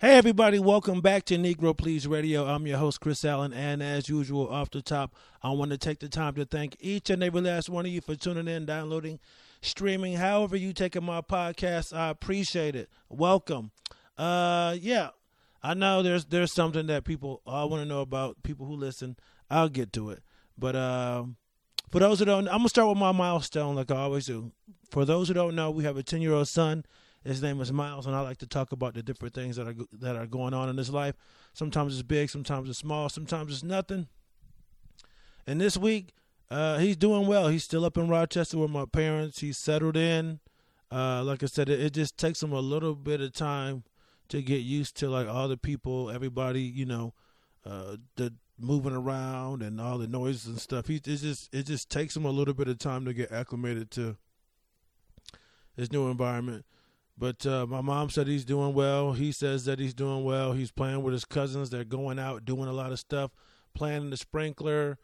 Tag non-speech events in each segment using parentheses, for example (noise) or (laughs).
Hey, everybody, welcome back to Negro Please Radio. I'm your host, Chris Allen, and as usual, off the top, I want to take the time to thank each and every last one of you for tuning in, downloading, streaming, however you taking my podcast. I appreciate it. Welcome. Uh, yeah, I know there's there's something that people all want to know about, people who listen. I'll get to it. But uh, for those who don't, I'm to start with my milestone like I always do. For those who don't know, we have a 10 year old son his name is Myles, and I like to talk about the different things that are that are going on in his life. Sometimes it's big, sometimes it's small, sometimes it's nothing. And this week, uh, he's doing well. He's still up in Rochester with my parents. He's settled in. Uh, like I said, it, it, just takes him a little bit of time to get used to like all the people, everybody, you know, uh, the moving around and all the noises and stuff. He it just it just takes him a little bit of time to get acclimated to his new environment. But uh, my mom said he's doing well. He says that he's doing well. He's playing with his cousins. They're going out doing a lot of stuff, playing in the sprinkler.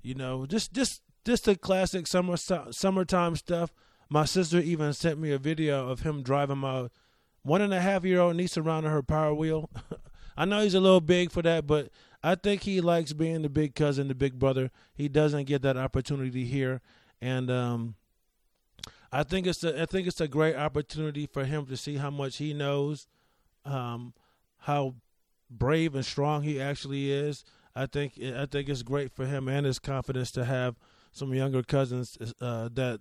You know, just just just the classic summer summertime stuff. My sister even sent me a video of him driving my one and a half year old niece around on her power wheel. (laughs) I know he's a little big for that, but I think he likes being the big cousin, the big brother. He doesn't get that opportunity here, and um, I think it's a I think it's a great opportunity for him to see how much he knows, um, how brave and strong he actually is. I think I think it's great for him and his confidence to have some younger cousins uh, that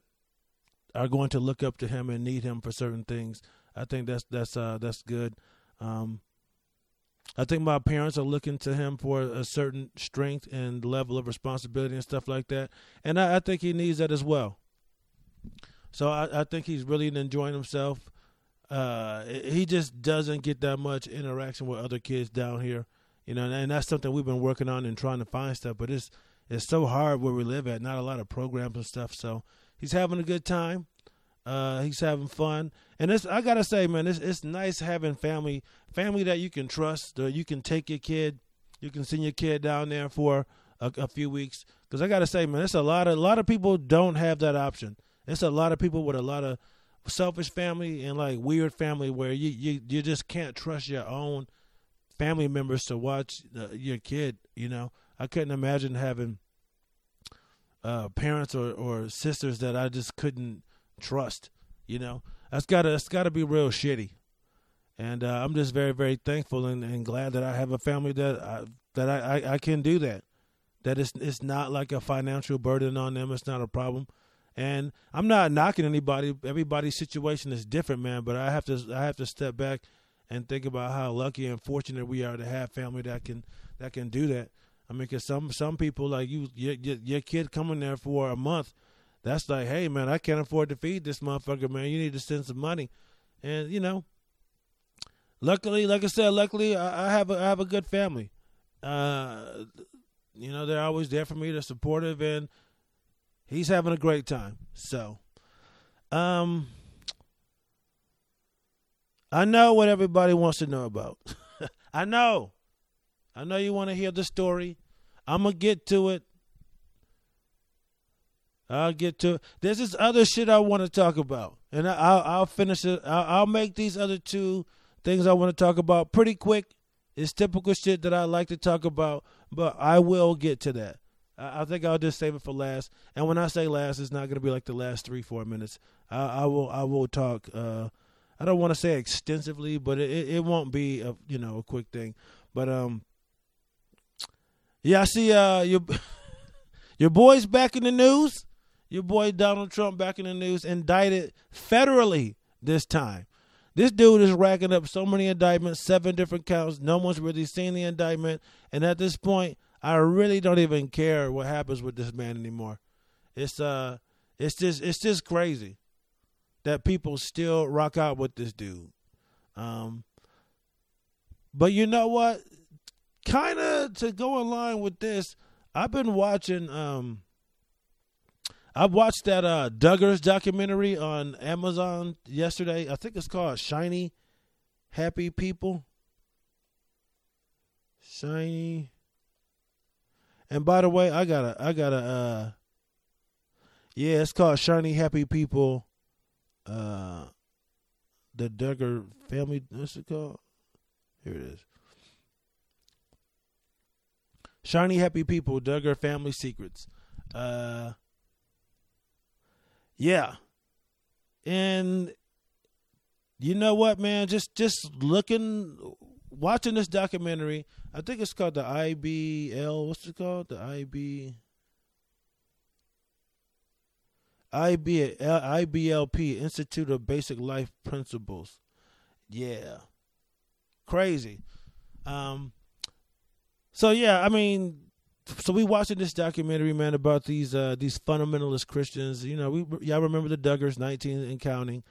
are going to look up to him and need him for certain things. I think that's that's uh, that's good. Um, I think my parents are looking to him for a certain strength and level of responsibility and stuff like that, and I, I think he needs that as well. So I, I think he's really enjoying himself. Uh, he just doesn't get that much interaction with other kids down here, you know, and that's something we've been working on and trying to find stuff. But it's it's so hard where we live at, not a lot of programs and stuff. So he's having a good time. Uh, he's having fun, and it's I gotta say, man, it's it's nice having family, family that you can trust. Or you can take your kid, you can send your kid down there for a, a few weeks. Because I gotta say, man, it's a lot of a lot of people don't have that option. It's a lot of people with a lot of selfish family and like weird family where you you, you just can't trust your own family members to watch your kid. You know, I couldn't imagine having uh, parents or, or sisters that I just couldn't trust. You know, that's gotta that's gotta be real shitty. And uh, I'm just very very thankful and, and, glad that I have a family that I, that I, I, I can do that. That it's it's not like a financial burden on them. It's not a problem. And I'm not knocking anybody. Everybody's situation is different, man. But I have to I have to step back and think about how lucky and fortunate we are to have family that can that can do that. I mean, cause some some people like you, your, your, kid coming there for a month, that's like, hey man, I can't afford to feed this motherfucker, man. You need to send some money, and you know, luckily, like I said, luckily I, I have a I have a good family. Uh, you know, they're always there for me. They're supportive, and he's having a great time. So, um, I know what everybody wants to know about. (laughs) I know. I know you want to hear the story. I'm going to get to it. I'll get to it. There's this other shit I want to talk about. And I'll, I'll finish it. I'll, I'll make these other two things I want to talk about pretty quick. It's typical shit that I like to talk about, but I will get to that. I, think I'll just save it for last. And when I say last, it's not going to be like the last three, four minutes. I, I will, I will talk. Uh, I don't want to say extensively, but it, it won't be a you know a quick thing. But um, yeah, I see uh your (laughs) your boy's back in the news. Your boy Donald Trump back in the news, indicted federally this time. This dude is racking up so many indictments, seven different counts. No one's really seen the indictment, and at this point, I really don't even care what happens with this man anymore. It's uh it's just it's just crazy that people still rock out with this dude. Um but you know what? Kind of to go in line with this, I've been watching um I watched that uh Duggars documentary on Amazon yesterday. I think it's called Shiny Happy People. Shiny and by the way, I got a I got a uh yeah, it's called Shiny Happy People. Uh the Duggar family what's it called? Here it is. Shiny happy people, Duggar family secrets. Uh, yeah, and you know what, man? Just just looking, watching this documentary. I think it's called the IBL. What's it called? The IB. IB, IBLP, Institute of Basic Life Principles. Yeah. Crazy. Um, so yeah, I mean, so we watching this documentary, man, about these uh, these fundamentalist Christians. You know, we y'all remember the Duggars, nineteen and counting.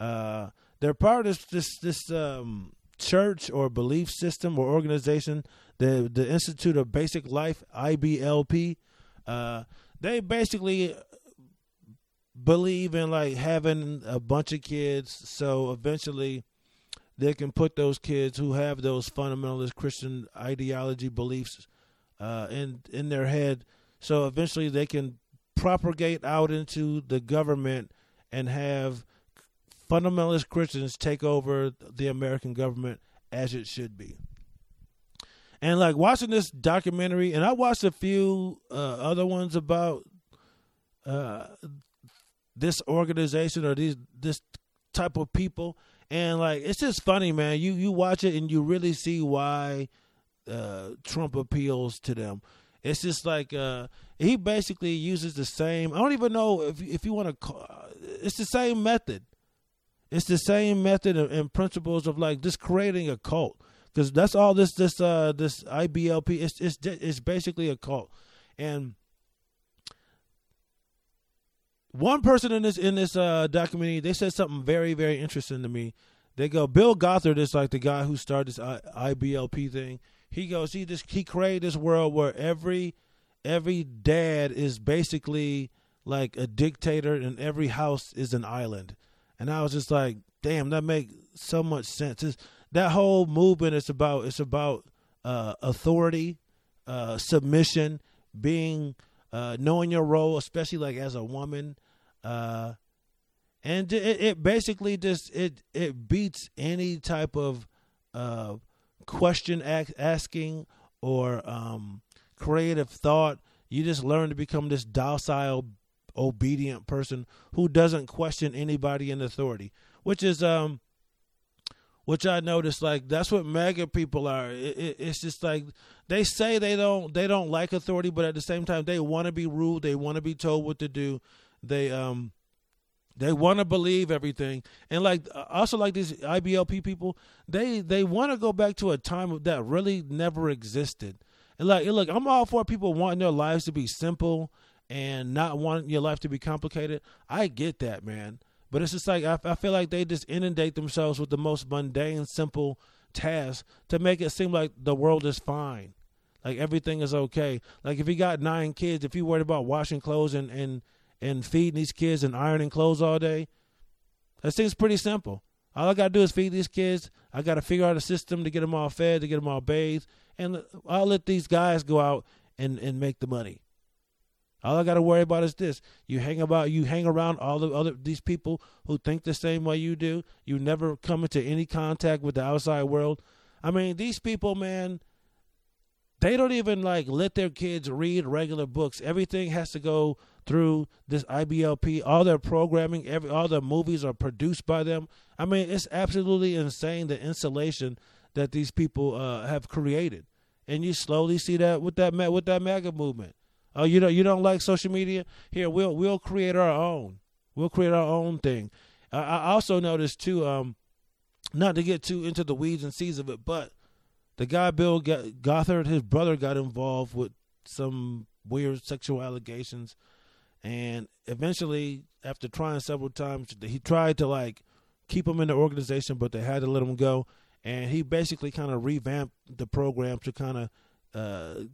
Uh, they're part of this this um, church or belief system or organization, the the Institute of Basic Life (IBLP). Uh, they basically believe in like having a bunch of kids, so eventually they can put those kids who have those fundamentalist Christian ideology beliefs uh, in in their head. So eventually they can propagate out into the government and have fundamentalist Christians take over the American government as it should be. And like watching this documentary, and I watched a few uh, other ones about uh, this organization or these this type of people, and like it's just funny, man. You you watch it and you really see why uh, Trump appeals to them. It's just like uh, he basically uses the same. I don't even know if if you want to. It's the same method. It's the same method and principles of like just creating a cult because that's all this this uh this IBLP. It's it's it's basically a cult, and one person in this in this uh documentary they said something very very interesting to me. They go Bill Gothard is like the guy who started this IBLP thing he goes, he just he created this world where every every dad is basically like a dictator and every house is an island. And I was just like, damn, that makes so much sense. It's, that whole movement is about it's about uh, authority, uh, submission, being uh, knowing your role, especially like as a woman. Uh, and it, it basically just it it beats any type of uh, question asking or um, creative thought. You just learn to become this docile, obedient person who doesn't question anybody in authority, which is um, which I noticed like that's what MAGA people are. It, it, it's just like they say they don't they don't like authority, but at the same time they want to be ruled. They want to be told what to do. They um they want to believe everything, and like also like these IBLP people, they they want to go back to a time that really never existed. And like, look, I'm all for people wanting their lives to be simple and not wanting your life to be complicated. I get that, man. But it's just like I, I feel like they just inundate themselves with the most mundane, simple tasks to make it seem like the world is fine, like everything is okay. Like if you got nine kids, if you worried about washing clothes and and and feeding these kids and ironing clothes all day, that seems pretty simple. All I gotta do is feed these kids. I gotta figure out a system to get them all fed, to get them all bathed, and I'll let these guys go out and and make the money. All I gotta worry about is this: you hang about, you hang around all the other these people who think the same way you do. You never come into any contact with the outside world. I mean, these people, man, they don't even like let their kids read regular books. Everything has to go through this IBLP. All their programming, every all their movies are produced by them. I mean, it's absolutely insane the insulation that these people uh, have created, and you slowly see that with that with that MAGA movement. Oh, you don't you don't like social media? Here, we'll we'll create our own. We'll create our own thing. I, I also noticed too, um, not to get too into the weeds and seeds of it, but the guy Bill Gothard, his brother, got involved with some weird sexual allegations and eventually after trying several times he tried to like keep him in the organization but they had to let him go and he basically kind of revamped the program to kind of uh,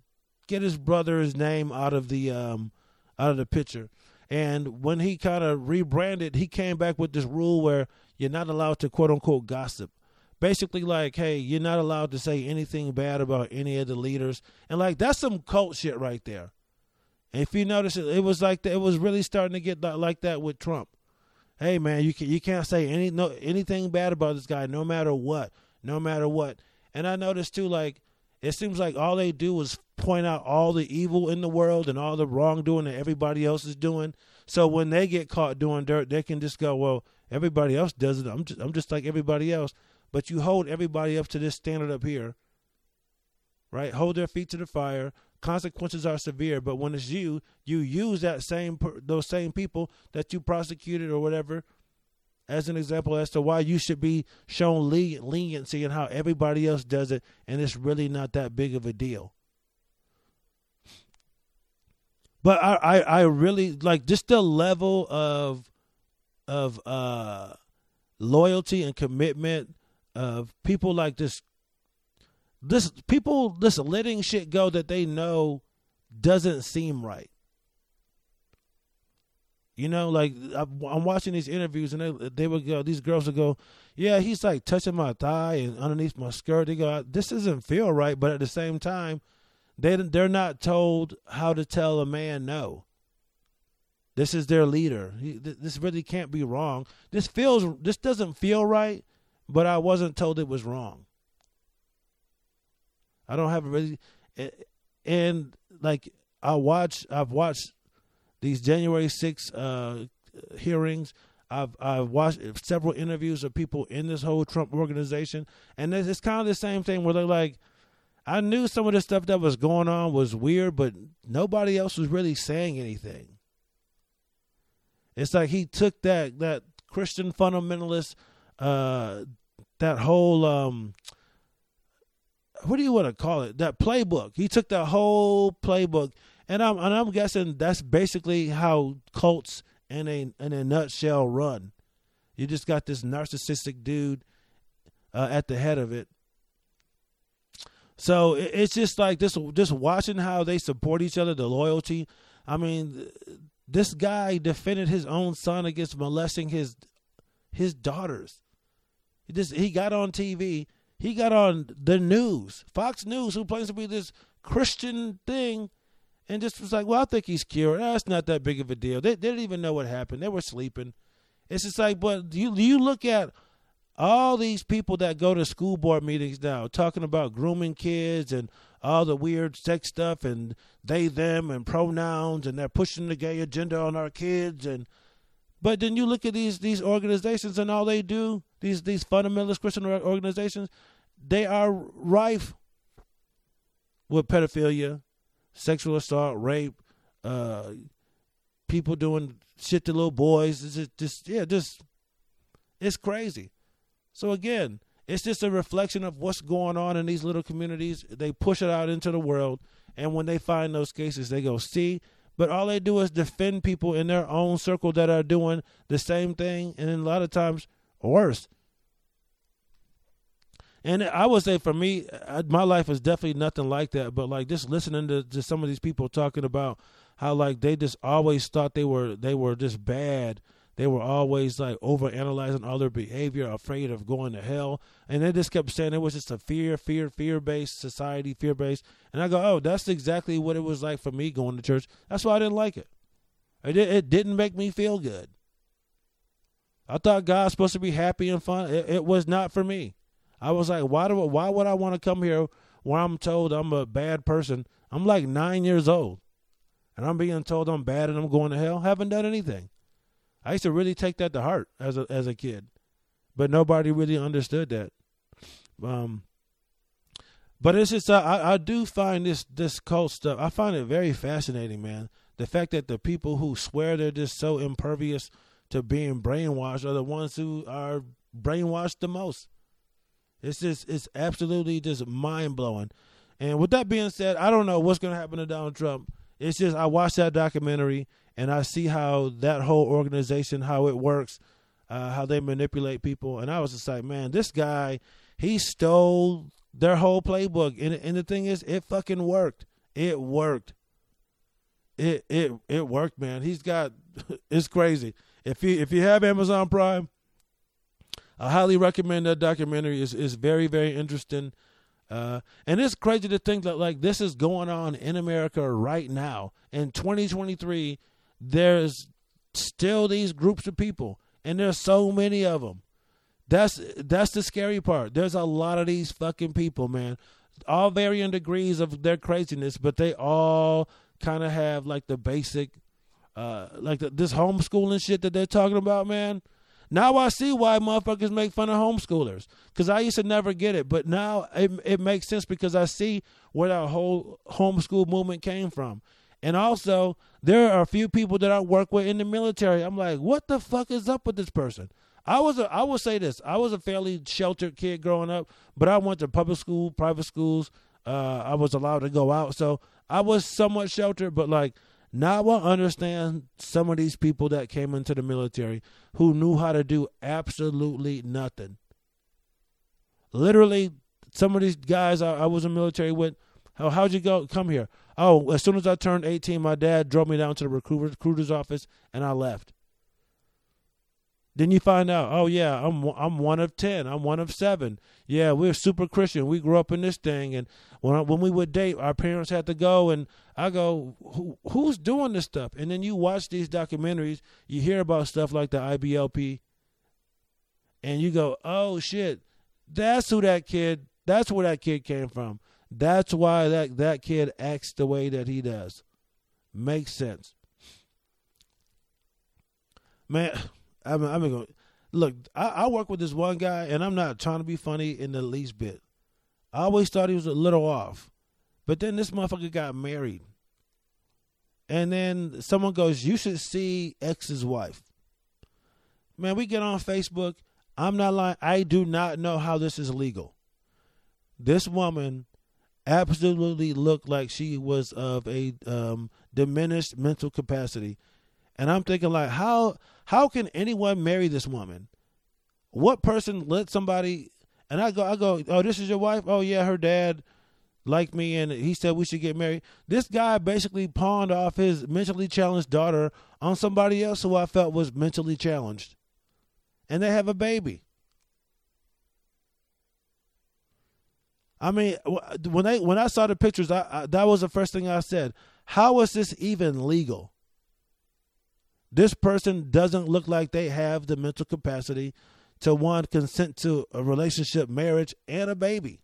get his brother's name out of the um, out of the picture and when he kind of rebranded he came back with this rule where you're not allowed to quote unquote gossip basically like hey you're not allowed to say anything bad about any of the leaders and like that's some cult shit right there if you notice, it, it was like it was really starting to get like that with Trump. Hey man, you can, you can't say any no anything bad about this guy, no matter what, no matter what. And I noticed too, like it seems like all they do is point out all the evil in the world and all the wrongdoing that everybody else is doing. So when they get caught doing dirt, they can just go, "Well, everybody else does it. I'm just, I'm just like everybody else." But you hold everybody up to this standard up here, right? Hold their feet to the fire. Consequences are severe, but when it's you, you use that same those same people that you prosecuted or whatever as an example as to why you should be shown leniency and how everybody else does it, and it's really not that big of a deal. But I, I, I really like just the level of of uh, loyalty and commitment of people like this this people this letting shit go that they know doesn't seem right. You know, like I'm watching these interviews, and they they would go. These girls would go, "Yeah, he's like touching my thigh and underneath my skirt." They go, "This doesn't feel right," but at the same time, they they're not told how to tell a man no. This is their leader. This really can't be wrong. This feels. This doesn't feel right, but I wasn't told it was wrong. I don't have a really, eh, and like I watch. I've watched these January 6 uh, hearings. I've I've watched several interviews of people in this whole Trump organization, and it's, it's kind of the same thing where they're like, I knew some of the stuff that was going on was weird, but nobody else was really saying anything. It's like he took that that Christian fundamentalist, uh, that whole um, what do you want to call it? That playbook. He took that whole playbook and I'm and I'm guessing that's basically how cults in a in a nutshell run. You just got this narcissistic dude uh, at the head of it. So it's just like this, just watching how they support each other, the loyalty. I mean, this guy defended his own son against molesting his his daughters. He just he got on TV. He got on the news, Fox News, who claims to be this Christian thing, and just was like, well, I think he's cured. Ah, That's not that big of a deal. They, they didn't even know what happened. They were sleeping. It's just like, but you you look at all these people that go to school board meetings now talking about grooming kids and all the weird sex stuff and they them and pronouns and they're pushing the gay agenda on our kids and but then you look at these these organizations and all they do these these fundamentalist Christian organizations they are rife with pedophilia sexual assault, rape, uh, people doing shit to little boys. It's just, just yeah, just it's crazy. So again, it's just a reflection of what's going on in these little communities. They push it out into the world, and when they find those cases, they go see. But all they do is defend people in their own circle that are doing the same thing, and a lot of times worse. And I would say for me, my life was definitely nothing like that. But like just listening to, to some of these people talking about how like they just always thought they were they were just bad. They were always like over analyzing all their behavior, afraid of going to hell. And they just kept saying it was just a fear, fear, fear based society, fear based. And I go, oh, that's exactly what it was like for me going to church. That's why I didn't like it. It, it didn't make me feel good. I thought God's supposed to be happy and fun. It, it was not for me. I was like, why do why would I want to come here where I'm told I'm a bad person? I'm like nine years old, and I'm being told I'm bad and I'm going to hell. Haven't done anything. I used to really take that to heart as a as a kid, but nobody really understood that. Um, but it's just uh, I I do find this this cult stuff. I find it very fascinating, man. The fact that the people who swear they're just so impervious to being brainwashed are the ones who are brainwashed the most. It's just it's absolutely just mind blowing. And with that being said, I don't know what's gonna happen to Donald Trump. It's just I watched that documentary and I see how that whole organization, how it works, uh, how they manipulate people, and I was just like, man, this guy, he stole their whole playbook, and and the thing is, it fucking worked. It worked. It it it worked, man. He's got (laughs) it's crazy. If you if you have Amazon Prime, I highly recommend that documentary. is is very very interesting. Uh, and it's crazy to think that like this is going on in America right now in 2023. There's still these groups of people, and there's so many of them That's that's the scary part. There's a lot of these fucking people, man. All varying degrees of their craziness, but they all kind of have like the basic, uh, like the, this homeschooling shit that they're talking about, man. Now I see why motherfuckers make fun of homeschoolers because I used to never get it, but now it it makes sense because I see where that whole homeschool movement came from, and also there are a few people that I work with in the military. I'm like, what the fuck is up with this person? I was a, I will say this. I was a fairly sheltered kid growing up, but I went to public school, private schools. Uh, I was allowed to go out, so I was somewhat sheltered. But like now, I understand some of these people that came into the military who knew how to do absolutely nothing. Literally, some of these guys I, I was in military with. How, how'd you go? Come here. Oh, as soon as I turned 18, my dad drove me down to the recruiter's office, and I left. Then you find out, oh yeah, I'm I'm one of ten. I'm one of seven. Yeah, we're super Christian. We grew up in this thing, and when I, when we would date, our parents had to go, and I go, Who, who's doing this stuff? And then you watch these documentaries, you hear about stuff like the IBLP, and you go, oh shit, that's who that kid. That's where that kid came from. That's why that that kid acts the way that he does. Makes sense, man. I'm, I'm going look. I, I work with this one guy, and I'm not trying to be funny in the least bit. I always thought he was a little off, but then this motherfucker got married, and then someone goes, "You should see X's wife." Man, we get on Facebook. I'm not lying. I do not know how this is legal. This woman absolutely looked like she was of a um, diminished mental capacity, and I'm thinking like, how how can anyone marry this woman? What person let somebody? And I go, I go, oh, this is your wife? Oh yeah, her dad liked me, and he said we should get married. This guy basically pawned off his mentally challenged daughter on somebody else who I felt was mentally challenged, and they have a baby. I mean, when they when I saw the pictures, I, I, that was the first thing I said. How is this even legal? This person doesn't look like they have the mental capacity to one consent to a relationship, marriage, and a baby.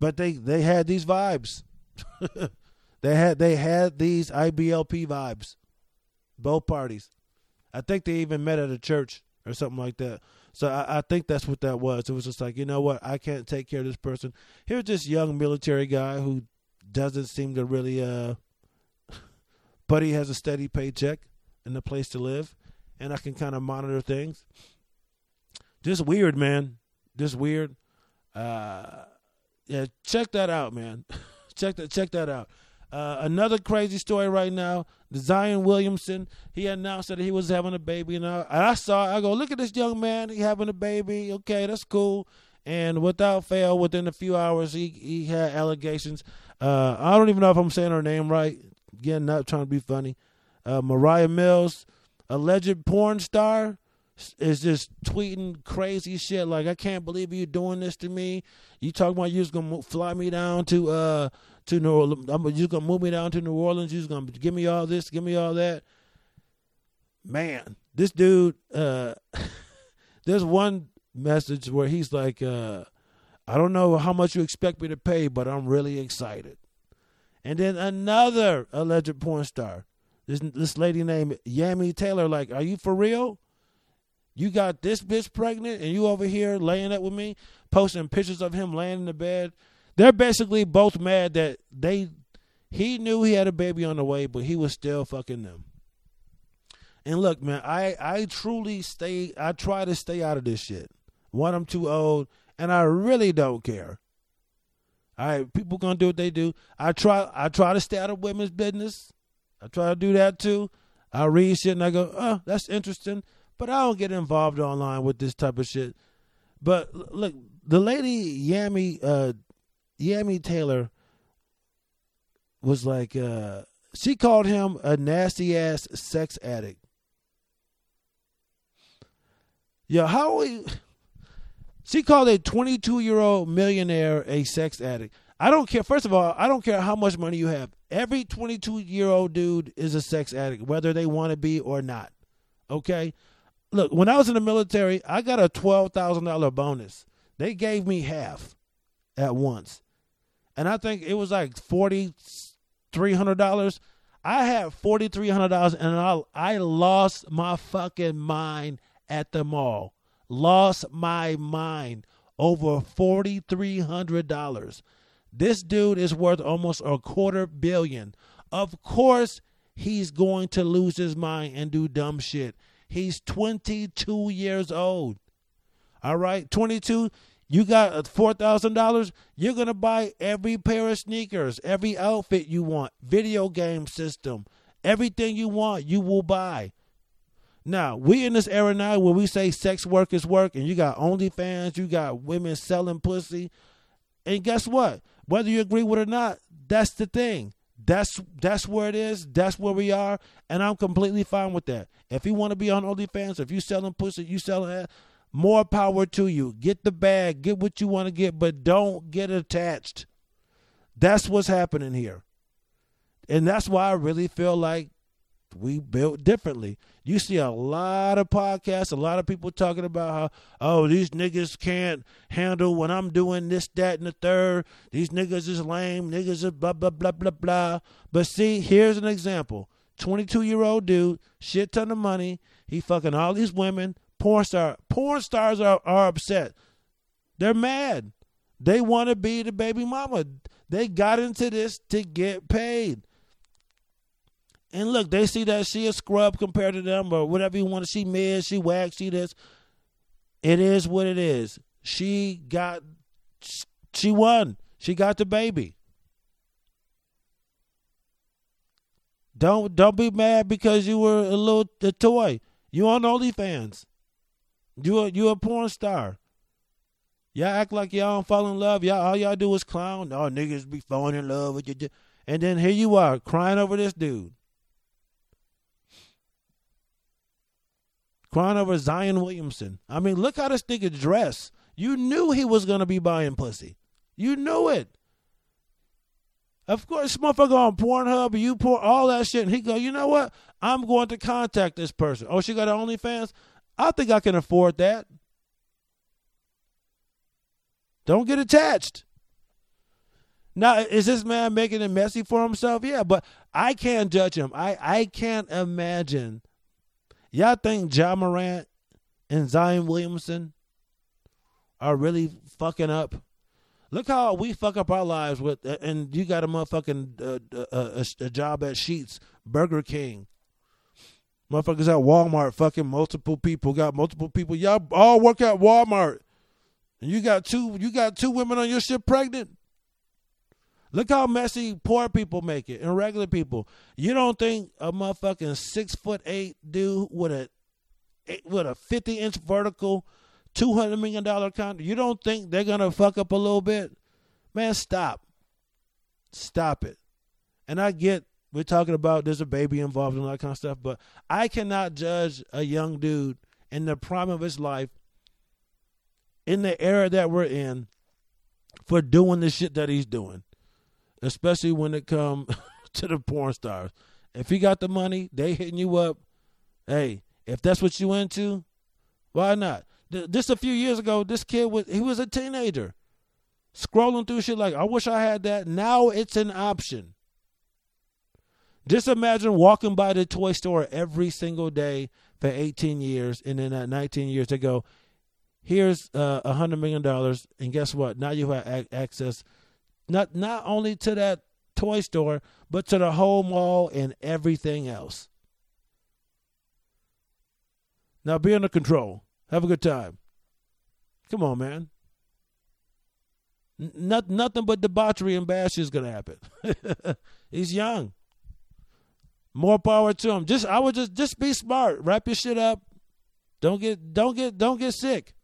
But they they had these vibes. (laughs) they had they had these IBLP vibes. Both parties. I think they even met at a church or something like that. So I, I, think that's what that was. It was just like, you know what, I can't take care of this person. Here's this young military guy who doesn't seem to really uh but he has a steady paycheck and a place to live, and I can kind of monitor things. Just weird, man. Just weird. Uh, yeah, check that out, man. (laughs) check that. Check that out. Uh, another crazy story right now. Zion Williamson. He announced that he was having a baby, and I, I saw. I go, look at this young man. He having a baby. Okay, that's cool. And without fail, within a few hours, he he had allegations. Uh, I don't even know if I'm saying her name right. Again, not trying to be funny. Uh, Moriah Mills, alleged porn star, is just tweeting crazy shit like I can't believe you doing this to me. You talking about you was gonna fly me down to uh to New Orleans? I'm you gonna move me down to New Orleans? You was gonna give me all this, give me all that. Man, this dude. uh (laughs) There's one message where he's like, uh, "I don't know how much you expect me to pay, but I'm really excited." And then another alleged porn star, this this lady named Yami Taylor. Like, are you for real? You got this bitch pregnant, and you over here laying up with me, posting pictures of him laying in the bed. They're basically both mad that they he knew he had a baby on the way, but he was still fucking them. And look, man, I I truly stay. I try to stay out of this shit. One, I'm too old, and I really don't care. All right, people gonna do what they do. I try I try to stay out of women's business. I try to do that too. I read shit and I go, oh, that's interesting, but I don't get involved online with this type of shit. But look, the lady Yami uh, Yami Taylor was like, uh, she called him a nasty ass sex addict. Yo, how are we? She called a 22 year old millionaire a sex addict. I don't care. First of all, I don't care how much money you have. Every 22 year old dude is a sex addict, whether they want to be or not. Okay? look, when I was in the military, I got a twelve thousand dollar bonus. They gave me half at once, and I think it was like forty three hundred dollars. I had forty three hundred dollars, and I I lost my fucking mind at the mall. Lost my mind over forty three hundred dollars. This dude is worth almost a quarter billion. Of course, he's going to lose his mind and do dumb shit. He's 22 years old. All right, 22. You got $4,000. You're going to buy every pair of sneakers, every outfit you want, video game system, everything you want, you will buy. Now, we in this era now where we say sex work is work and you got OnlyFans, you got women selling pussy. And guess what? Whether you agree with it or not, that's the thing. That's that's where it is. That's where we are, and I'm completely fine with that. If you want to be on OnlyFans, if you selling pussy, you selling that, more power to you. Get the bag, get what you want to get, but don't get attached. That's what's happening here, and that's why I really feel like we built differently. You see a lot of podcasts, a lot of people talking about how, oh, these niggas can't handle when I'm doing this, that, and the third. These niggas is lame. Niggas is blah, blah, blah, blah, blah. But see, here's an example 22 year old dude, shit ton of money. He fucking all these women. Porn star. Porn stars are, are upset. They're mad. They want to be the baby mama. They got into this to get paid. And look, they see that she a scrub compared to them or whatever you want to. She mid, she wax, she this. It is what it is. She got, she won. She got the baby. Don't don't be mad because you were a little a toy. You on OnlyFans. You a, you a porn star. Y'all act like y'all don't fall in love. Y'all all y'all do is clown. Oh niggas be falling in love with you. And then here you are crying over this dude. Crying over Zion Williamson. I mean, look how this nigga dress. You knew he was gonna be buying pussy. You knew it. Of course, motherfucker on Pornhub, you pour all that shit, and he go, you know what? I'm going to contact this person. Oh, she got OnlyFans. I think I can afford that. Don't get attached. Now, is this man making it messy for himself? Yeah, but I can't judge him. I, I can't imagine Y'all think Ja Morant and Zion Williamson are really fucking up? Look how we fuck up our lives with, and you got a motherfucking uh, uh, a, a job at Sheetz, Burger King. Motherfuckers at Walmart, fucking multiple people got multiple people. Y'all all work at Walmart, and you got two. You got two women on your ship pregnant. Look how messy poor people make it and regular people. You don't think a motherfucking six foot eight dude with a with a fifty inch vertical, two hundred million dollar contract. You don't think they're gonna fuck up a little bit? Man, stop. Stop it. And I get we're talking about there's a baby involved and all that kind of stuff, but I cannot judge a young dude in the prime of his life in the era that we're in for doing the shit that he's doing especially when it come (laughs) to the porn stars. If he got the money, they hitting you up. Hey, if that's what you into, why not? Just a few years ago, this kid was he was a teenager, scrolling through shit like, I wish I had that. Now it's an option. Just imagine walking by the toy store every single day for 18 years, and then at 19 years they go, here's uh, a uh, hundred million dollars, and guess what? Now you have access not not only to that toy store, but to the whole mall and everything else. Now be under control. Have a good time. Come on, man. Not, nothing but debauchery and bash is gonna happen. (laughs) He's young. More power to him. Just I would just just be smart. Wrap your shit up. Don't get don't get don't get sick.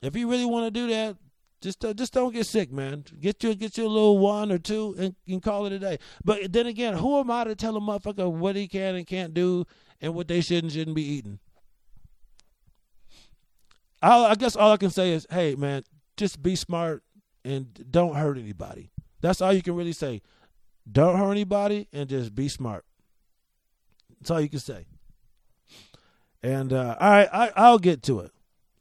If you really want to do that, just uh, just don't get sick, man. Get you get you a little one or two and, and call it a day. But then again, who am I to tell a motherfucker what he can and can't do and what they should and shouldn't be eating? i I guess all I can say is, hey, man, just be smart and don't hurt anybody. That's all you can really say. Don't hurt anybody and just be smart. That's all you can say. And uh, all right, I, I'll get to it.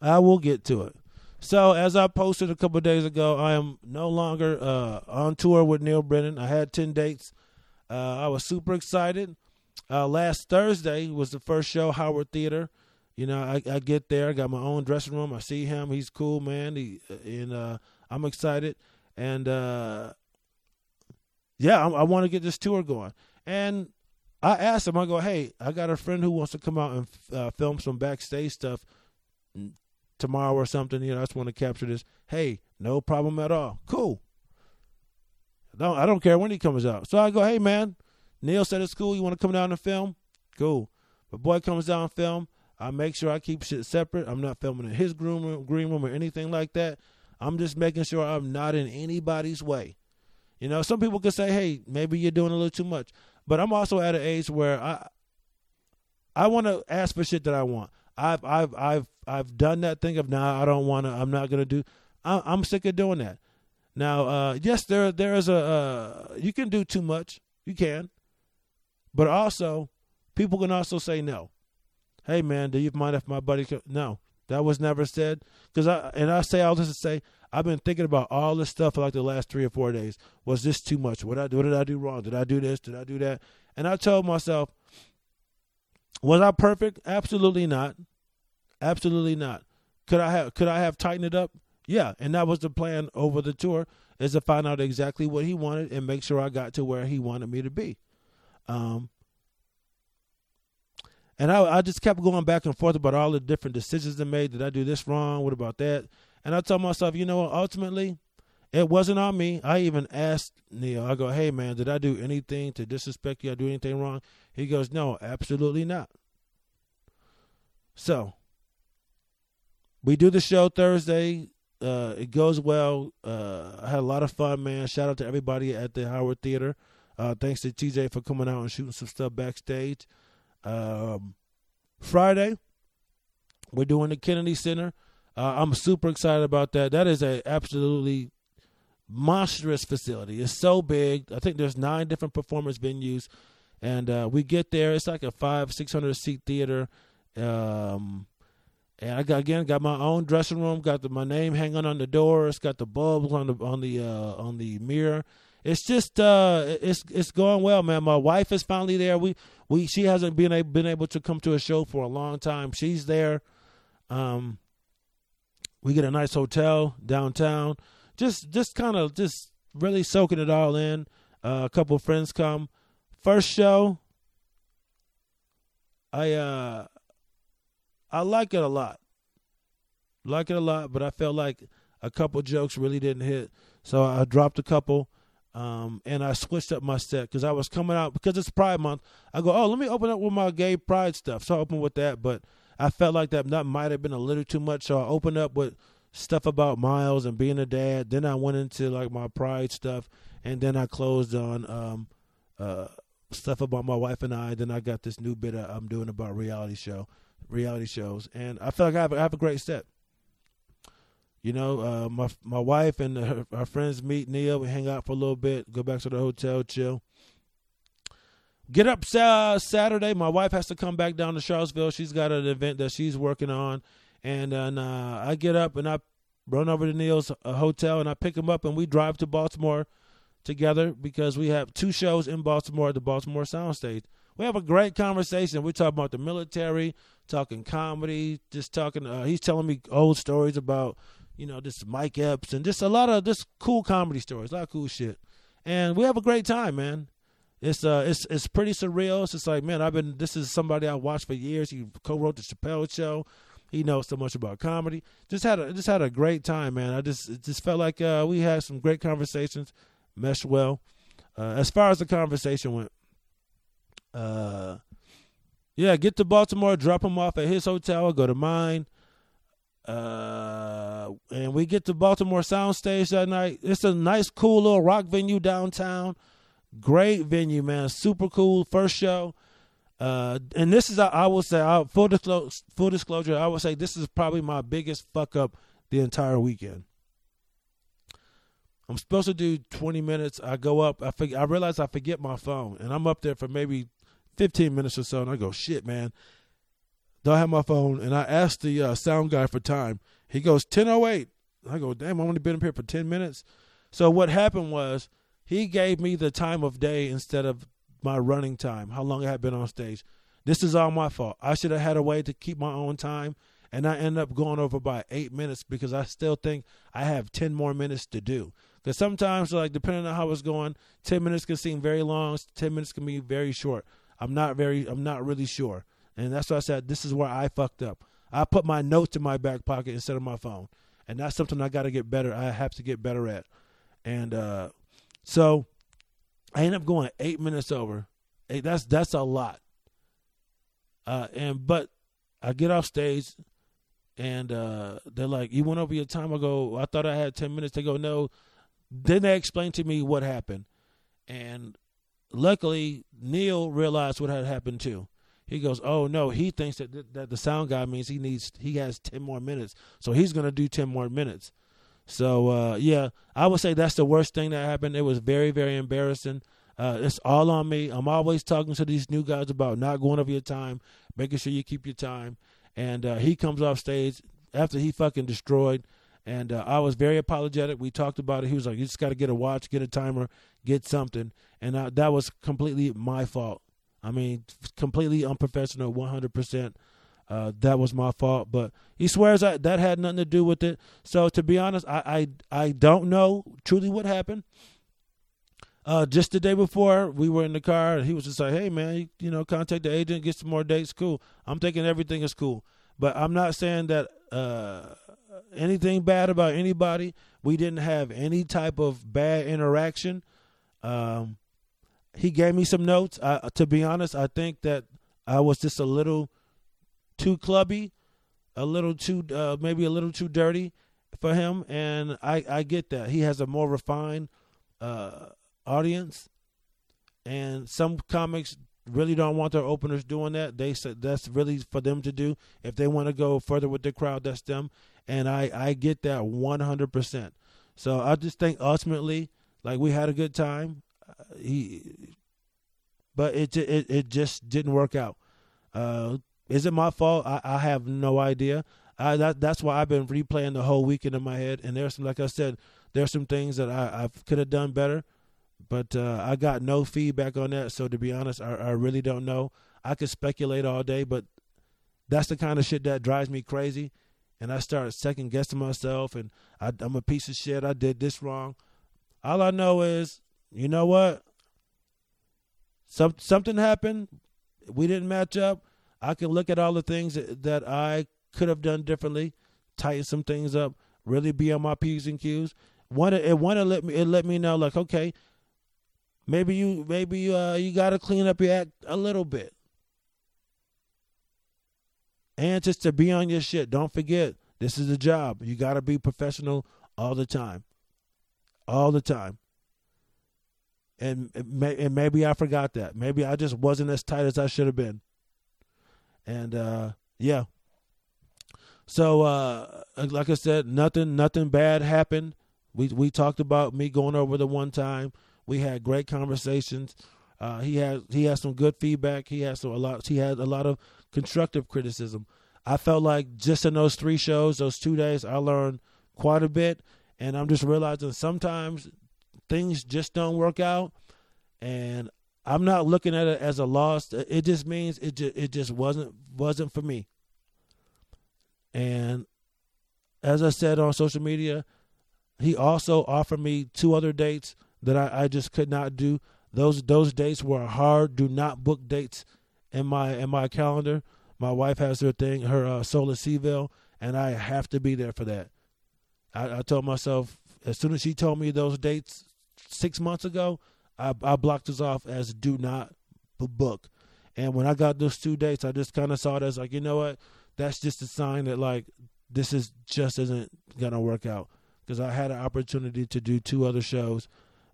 I will get to it. So as I posted a couple days ago, I am no longer uh, on tour with Neal Brennan. I had ten dates. Uh, I was super excited. Uh, last Thursday was the first show, Howard Theater. You know, I, I get there, I got my own dressing room. I see him. He's cool, man. He and uh, I'm excited. And uh, yeah, I, I want to get this tour going. And I asked him, I go, hey, I got a friend who wants to come out and uh, film some backstage stuff tomorrow or something. You know, I just want to capture this. Hey, no problem at all. Cool. I don't, I don't care when he comes out. So I go, hey, man, Neal said it's cool. You want to come down and film? Cool. But boy comes down and film. I make sure I keep shit separate. I'm not filming in his green room, green room or anything like that. I'm just making sure I'm not in anybody's way. You know, some people could say, "Hey, maybe you're doing a little too much," but I'm also at an age where I I want to ask for shit that I want. I've I've I've I've done that thing of now nah, I don't want to. I'm not gonna do. I, I'm sick of doing that. Now, uh, yes, there there is a uh, you can do too much. You can, but also people can also say no hey man, do you mind if my buddy? No, that was never said. Because I and I say this to say I've been thinking about all this stuff for like the last three or four days. Was this too much? What I what did I do wrong? Did I do this? Did I do that? And I told myself, was I perfect? Absolutely not. Absolutely not. Could I have could I have tightened it up? Yeah, and that was the plan over the tour is to find out exactly what he wanted and make sure I got to where he wanted me to be. Um, and I, I just kept going back and forth about all the different decisions they made. Did I do this wrong? What about that? And I told myself, you know? Ultimately, it wasn't on me. I even asked Neal, I go, hey, man, did I do anything to disrespect you? I do anything wrong? He goes, no, absolutely not. So, we do the show Thursday. Uh, it goes well. Uh, I had a lot of fun, man. Shout out to everybody at the Howard Theater. Uh, thanks to TJ for coming out and shooting some stuff backstage. Um, Friday, we're doing the Kennedy Center. Uh, I'm super excited about that. That is a absolutely monstrous facility. It's so big. I think there's nine different performance venues, and uh, we get there. It's like a five, six hundred seat theater. Um, and I got again got my own dressing room. Got the, my name hanging on the door. It's got the bulbs on the on the uh, on the mirror it's just uh, it's it's going well, man. My wife is finally there. We we she hasn't been able, been able to come to a show for a long time. She's there. Um, we get a nice hotel downtown. Just just kind of just really soaking it all in. Uh, a couple friends come. First show. I uh I like it a lot. Like it a lot, but I felt like a couple jokes really didn't hit. So I dropped a couple. Um, and I switched up my set because I was coming out because it's Pride Month. I go, oh, let me open up with my gay Pride stuff. So I opened with that, but I felt like that that might have been a little too much. So I opened up with stuff about Myles and being a dad. Then I went into like my Pride stuff, and then I closed on um, uh, stuff about my wife and I. Then I got this new bit I'm doing about reality show, reality shows, and I feel like I have, have a great set. You know, uh, my my wife and her, our friends meet Neal. We hang out for a little bit, go back to the hotel, chill. Get up uh, Saturday. My wife has to come back down to Charlottesville. She's got an event that she's working on, and then uh, I get up and I run over to Neal's uh, hotel and I pick him up and we drive to Baltimore together because we have two shows in Baltimore at the Baltimore Soundstage. We have a great conversation. We talk about the military, talking comedy, just talking. Uh, he's telling me old stories about you know, this Mike Epps and just a lot of just cool comedy stories, a lot of cool shit. And we have a great time, man. It's uh it's it's pretty surreal. It's just like, man, I've been this is somebody I watched for years. He co wrote the Chappelle show. He knows so much about comedy. Just had a just had a great time, man. I just just felt like uh, we had some great conversations, meshed well. Uh, as far as the conversation went, uh, yeah, get to Baltimore, drop him off at his hotel, go to mine. Uh, and we get to Baltimore Soundstage that night. It's a nice, cool little rock venue downtown. Great venue, man. Super cool. First show. Uh, and this is, I will say, I, full, disclosure, full disclosure, I would say this is probably my biggest fuck up the entire weekend. I'm supposed to do 20 minutes. I go up. I forget, I realize I forget my phone, and I'm up there for maybe 15 minutes or so, and I go, shit, man don't have my phone, and I ask the uh, sound guy for time. He goes ten oh eight. I go, damn, I've only been up here for ten minutes. So what happened was he gave me the time of day instead of my running time, how long I had been on stage. This is all my fault. I should have had a way to keep my own time, and I end up going over by eight minutes because I still think I have ten more minutes to do. Because sometimes, like depending on how it's going, ten minutes can seem very long. Ten minutes can be very short. I'm not very. I'm not really sure, and that's why I said this is where I fucked up. I put my notes in my back pocket instead of my phone, and that's something I got to get better. I have to get better at, and uh, so I end up going eight minutes over. Hey, that's that's a lot. Uh, and but I get off stage, and uh, they're like, "You went over your time." I go, "I thought I had ten minutes." They go, "No." Then they explain to me what happened, and luckily Neal realized what had happened too. He goes, "Oh no!" He thinks that that the sound guy means he needs he has ten more minutes, so he's gonna do ten more minutes. So uh, yeah, I would say that's the worst thing that happened. It was very very embarrassing. Uh, it's all on me. I'm always talking to these new guys about not going over your time, making sure you keep your time. And uh, he comes off stage after he fucking destroyed. And uh, I was very apologetic. We talked about it. He was like, "You just got to get a watch, get a timer, get something." And I, that was completely my fault. I mean, completely unprofessional, 100 percent. Uh, that was my fault. But he swears that that had nothing to do with it. So to be honest, I I, I don't know truly what happened. Uh, just the day before, we were in the car, he was just like, "Hey, man, you, you, know, contact the agent, get some more dates. Cool. I'm thinking everything is cool, but I'm not saying that uh, anything bad about anybody. We didn't have any type of bad interaction. Um, he gave me some notes. I, to be honest, I think that I was just a little too clubby, a little too, uh, maybe a little too dirty for him, and I, I get that he has a more refined." Uh, audience, and some comics really don't want their openers doing that. They said that's really for them to do. If they want to go further with the crowd, that's them. And I I get that one hundred percent. So I just think ultimately, like we had a good time. Uh, he, but it it it just didn't work out. Uh, is it my fault? I, I have no idea. I, that that's why I've been replaying the whole weekend in my head. And there's some, like I said, there's some things that I, I could have done better. But uh, I got no feedback on that. So to be honest, I, I really don't know. I could speculate all day, but that's the kind of shit that drives me crazy. And I start second guessing myself, and I, I'm a piece of shit. I did this wrong. All I know is, you know what? Some something happened. We didn't match up. I can look at all the things that, I could have done differently, tighten some things up, really be on my p's and q's. One, it want to let me it let me know like, okay, Maybe you maybe uh, you got to clean up your act a little bit. And just to be on your shit. Don't forget, this is a job. You got to be professional all the time. All the time. And, and maybe I forgot that. Maybe I just wasn't as tight as I should have been. And uh, yeah. So uh, like I said, nothing nothing bad happened. We we talked about me going over the one time. We had great conversations. Uh, he had he had some good feedback. He had some a lot. He had a lot of constructive criticism. I felt like just in those three shows, those two days, I learned quite a bit, and I'm just realizing sometimes things just don't work out, and I'm not looking at it as a loss. It just means it just, it just wasn't wasn't for me. And as I said on social media, he also offered me two other dates that I, I just could not do. Those those dates were hard. Do not book dates in my in my calendar. My wife has her thing, her uh, Solar Seville, and I have to be there for that. I, I told myself as soon as she told me those dates six months ago, I, I blocked this off as do not book. And when I got those two dates, I just kind of saw it as like, you know what? That's just a sign that like this is just isn't gonna work out because I had an opportunity to do two other shows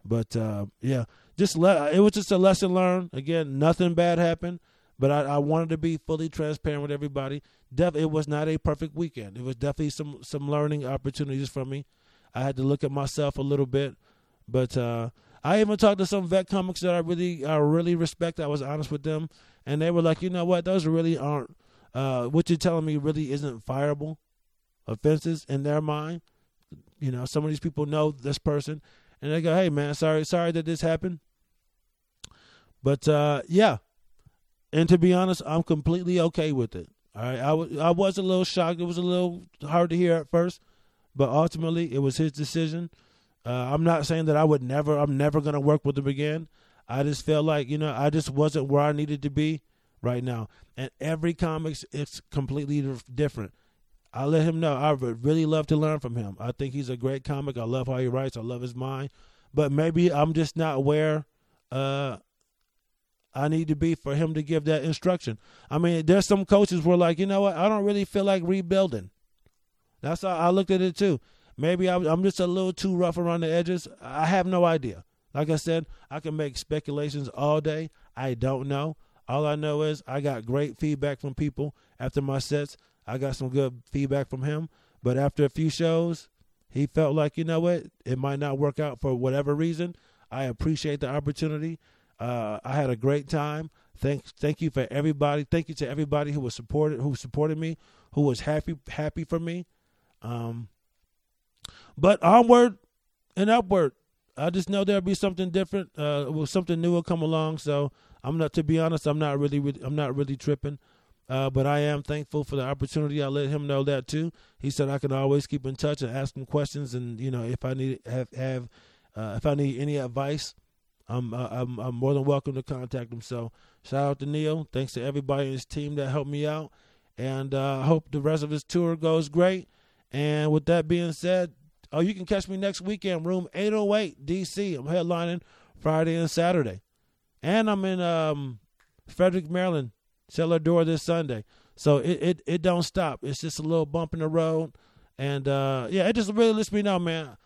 but uh, yeah, just let it was just a lesson learned. Again, nothing bad happened, but I, I wanted to be fully transparent with everybody. Def, it was not a perfect weekend. It was definitely some some learning opportunities for me. I had to look at myself a little bit, but uh, I even talked to some vet comics that I really I really respect. I was honest with them, and they were like, you know what, those really aren't uh, what you're telling me really isn't fireable offenses in their mind. You know, some of these people know this person, and they go, "Hey, man, sorry, sorry that this happened." But uh, yeah, and to be honest, I'm completely okay with it. All right, I, w- I was a little shocked. It was a little hard to hear at first, but ultimately, it was his decision. Uh, I'm not saying that I would never. I'm never going to work with him again. I just felt like you know I just wasn't where I needed to be right now. And every comics it's completely different. I let him know I would really love to learn from him. I think he's a great comic. I love how he writes. I love his mind. But maybe I'm just not where uh, I need to be for him to give that instruction. I mean, there's some coaches who are like, you know what? I don't really feel like rebuilding. That's how I looked at it too. Maybe I'm just a little too rough around the edges. I have no idea. Like I said, I can make speculations all day. I don't know. All I know is I got great feedback from people after my sets. I got some good feedback from him. But after a few shows, he felt like, you know what, it might not work out for whatever reason. I appreciate the opportunity. Uh, I had a great time. Thank, thank you for everybody. Thank you to everybody who was supported, who supported me, who was happy, happy for me. Um, but onward and upward. I just know there'll be something different. Uh, will something new will come along. So I'm not, to be honest, I'm not really, I'm not really tripping. Uh, but I am thankful for the opportunity. I let him know that too. He said I can always keep in touch and ask him questions, and you know if I need have have uh, if I need any advice, I'm, uh, I'm I'm more than welcome to contact him. So shout out to Neal. Thanks to everybody in his team that helped me out, and uh, I hope the rest of his tour goes great. And with that being said, oh, you can catch me next weekend, room 808 DC. I'm headlining Friday and Saturday, and I'm in um, Frederick, Maryland Cellar Door this Sunday. So it, it, it don't stop. It's just a little bump in the road. And uh, yeah, it just really lets me know, man.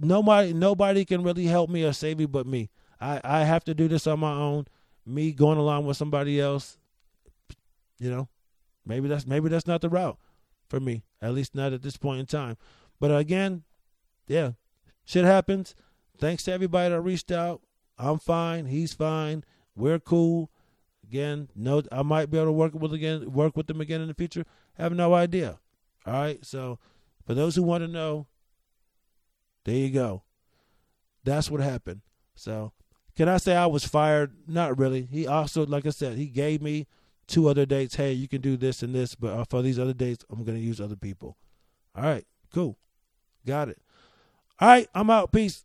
Nobody nobody can really help me or save me but me. I, I have to do this on my own. Me going along with somebody else, you know, maybe that's maybe that's not the route for me. At least not at this point in time. But again, yeah, shit happens. Thanks to everybody that reached out. I'm fine. He's fine. We're cool. Again, no, I might be able to work with again, work with them again in the future. Have no idea. All right, so for those who want to know, there you go. That's what happened. So, can I say I was fired? Not really. He also, like I said, he gave me two other dates. Hey, you can do this and this, but uh, for these other dates, I'm going to use other people. All right, cool. Got it. All right, I'm out. Peace.